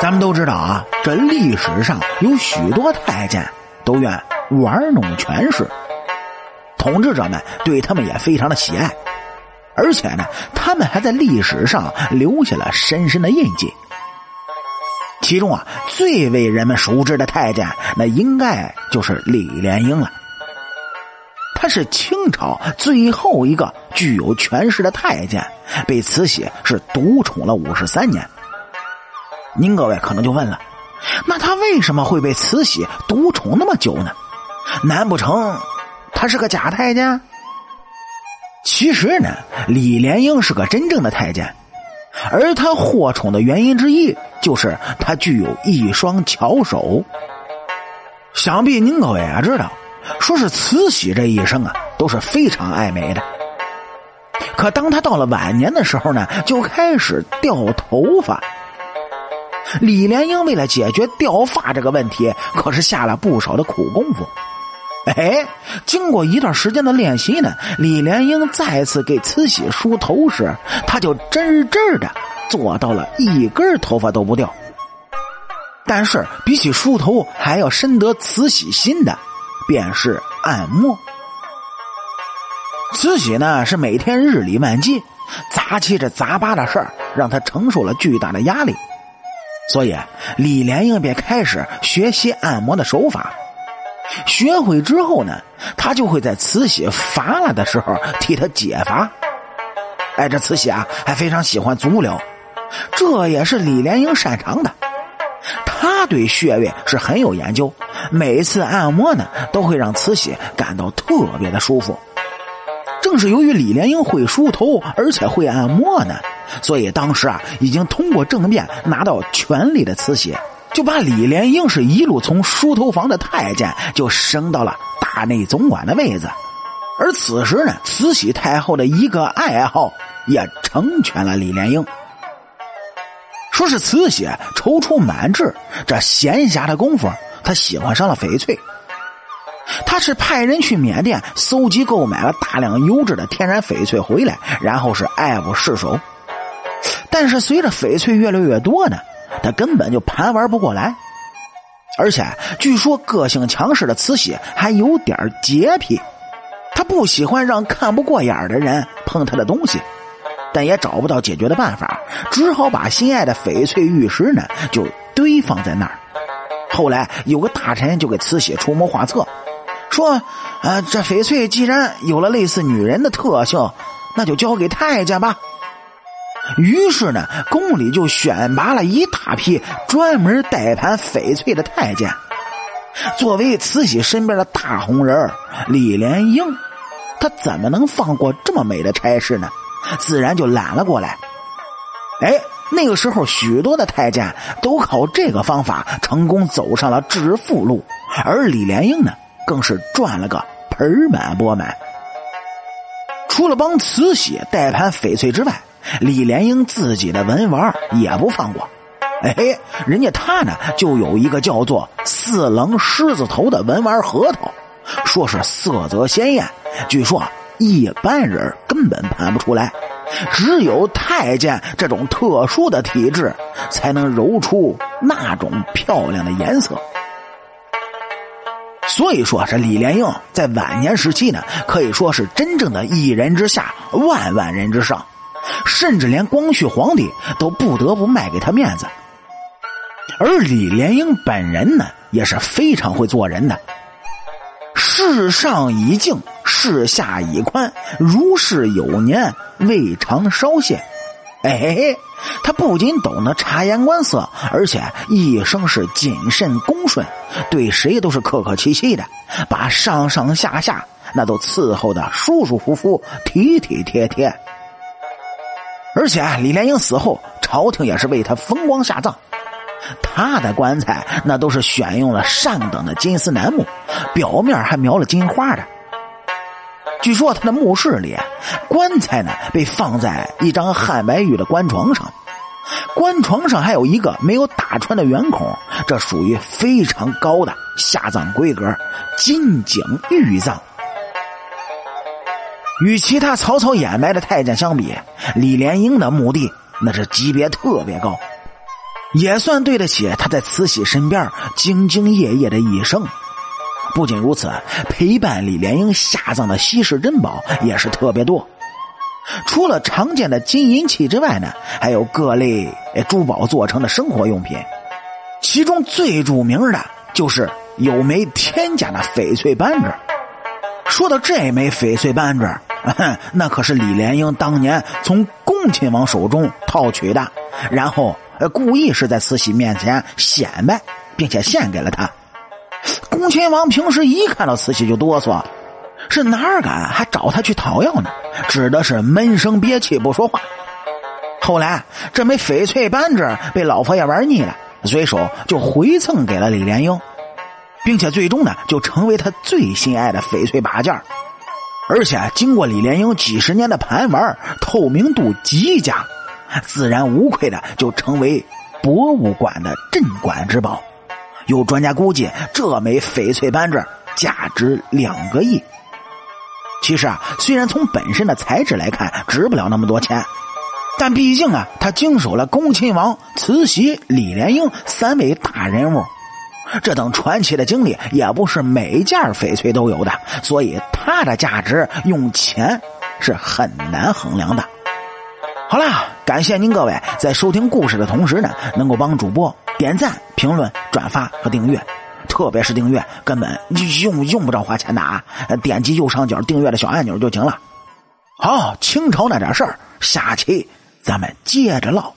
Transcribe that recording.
咱们都知道啊，这历史上有许多太监都愿玩弄权势，统治者们对他们也非常的喜爱，而且呢，他们还在历史上留下了深深的印记。其中啊，最为人们熟知的太监，那应该就是李莲英了。他是清朝最后一个具有权势的太监，被慈禧是独宠了五十三年。您各位可能就问了，那他为什么会被慈禧独宠那么久呢？难不成他是个假太监？其实呢，李莲英是个真正的太监，而他获宠的原因之一就是他具有一双巧手。想必您各位也知道，说是慈禧这一生啊都是非常爱美的，可当他到了晚年的时候呢，就开始掉头发。李莲英为了解决掉发这个问题，可是下了不少的苦功夫。哎，经过一段时间的练习呢，李莲英再次给慈禧梳头时，他就真真的做到了一根头发都不掉。但是比起梳头还要深得慈禧心的，便是按摩。慈禧呢是每天日理万机，杂七这杂八的事儿，让她承受了巨大的压力。所以，李莲英便开始学习按摩的手法。学会之后呢，他就会在慈禧乏了的时候替他解乏。哎，这慈禧啊，还非常喜欢足疗，这也是李莲英擅长的。他对穴位是很有研究，每次按摩呢，都会让慈禧感到特别的舒服。正是由于李莲英会梳头，而且会按摩呢。所以当时啊，已经通过政变拿到权力的慈禧，就把李莲英是一路从梳头房的太监，就升到了大内总管的位子。而此时呢，慈禧太后的一个爱好也成全了李莲英。说是慈禧踌躇满志，这闲暇的功夫，她喜欢上了翡翠。他是派人去缅甸搜集购买了大量优质的天然翡翠回来，然后是爱不释手。但是随着翡翠越来越多呢，他根本就盘玩不过来。而且据说个性强势的慈禧还有点洁癖，他不喜欢让看不过眼的人碰他的东西，但也找不到解决的办法，只好把心爱的翡翠玉石呢就堆放在那儿。后来有个大臣就给慈禧出谋划策，说：“啊，这翡翠既然有了类似女人的特性，那就交给太监吧。”于是呢，宫里就选拔了一大批专门代盘翡翠的太监。作为慈禧身边的大红人李莲英，他怎么能放过这么美的差事呢？自然就揽了过来。哎，那个时候许多的太监都靠这个方法成功走上了致富路，而李莲英呢，更是赚了个盆满钵满。除了帮慈禧代盘翡翠之外，李莲英自己的文玩也不放过，哎，人家他呢就有一个叫做“四棱狮子头”的文玩核桃，说是色泽鲜艳，据说一般人根本盘不出来，只有太监这种特殊的体质才能揉出那种漂亮的颜色。所以说，这李莲英在晚年时期呢，可以说是真正的一人之下，万万人之上。甚至连光绪皇帝都不得不卖给他面子，而李莲英本人呢，也是非常会做人的。世上已静，世下已宽，如是有年，未尝稍懈。哎，他不仅懂得察言观色，而且一生是谨慎恭顺，对谁都是客客气气的，把上上下下那都伺候的舒舒服服、体体贴贴。而且李莲英死后，朝廷也是为他风光下葬。他的棺材那都是选用了上等的金丝楠木，表面还描了金花的。据说他的墓室里，棺材呢被放在一张汉白玉的棺床上，棺床上还有一个没有打穿的圆孔，这属于非常高的下葬规格——金井玉葬。与其他曹操掩埋的太监相比，李莲英的墓地那是级别特别高。也算对得起他在慈禧身边兢兢业业的一生。不仅如此，陪伴李莲英下葬的稀世珍宝也是特别多。除了常见的金银器之外呢，还有各类珠宝做成的生活用品，其中最著名的就是有枚天价的翡翠扳指。说到这枚翡翠扳指，那可是李莲英当年从恭亲王手中套取的，然后故意是在慈禧面前显摆，并且献给了他。恭亲王平时一看到慈禧就哆嗦。是哪儿敢还找他去讨要呢？指的是闷声憋气不说话。后来这枚翡翠扳指被老佛爷玩腻了，随手就回赠给了李莲英，并且最终呢就成为他最心爱的翡翠把件而且经过李莲英几十年的盘玩，透明度极佳，自然无愧的就成为博物馆的镇馆之宝。有专家估计，这枚翡翠扳指价值两个亿。其实啊，虽然从本身的材质来看值不了那么多钱，但毕竟啊，他经手了恭亲王、慈禧、李莲英三位大人物，这等传奇的经历也不是每一件翡翠都有的，所以它的价值用钱是很难衡量的。好啦，感谢您各位在收听故事的同时呢，能够帮主播点赞、评论、转发和订阅。特别是订阅，根本用用不着花钱的啊！点击右上角订阅的小按钮就行了。好，清朝那点事儿，下期咱们接着唠。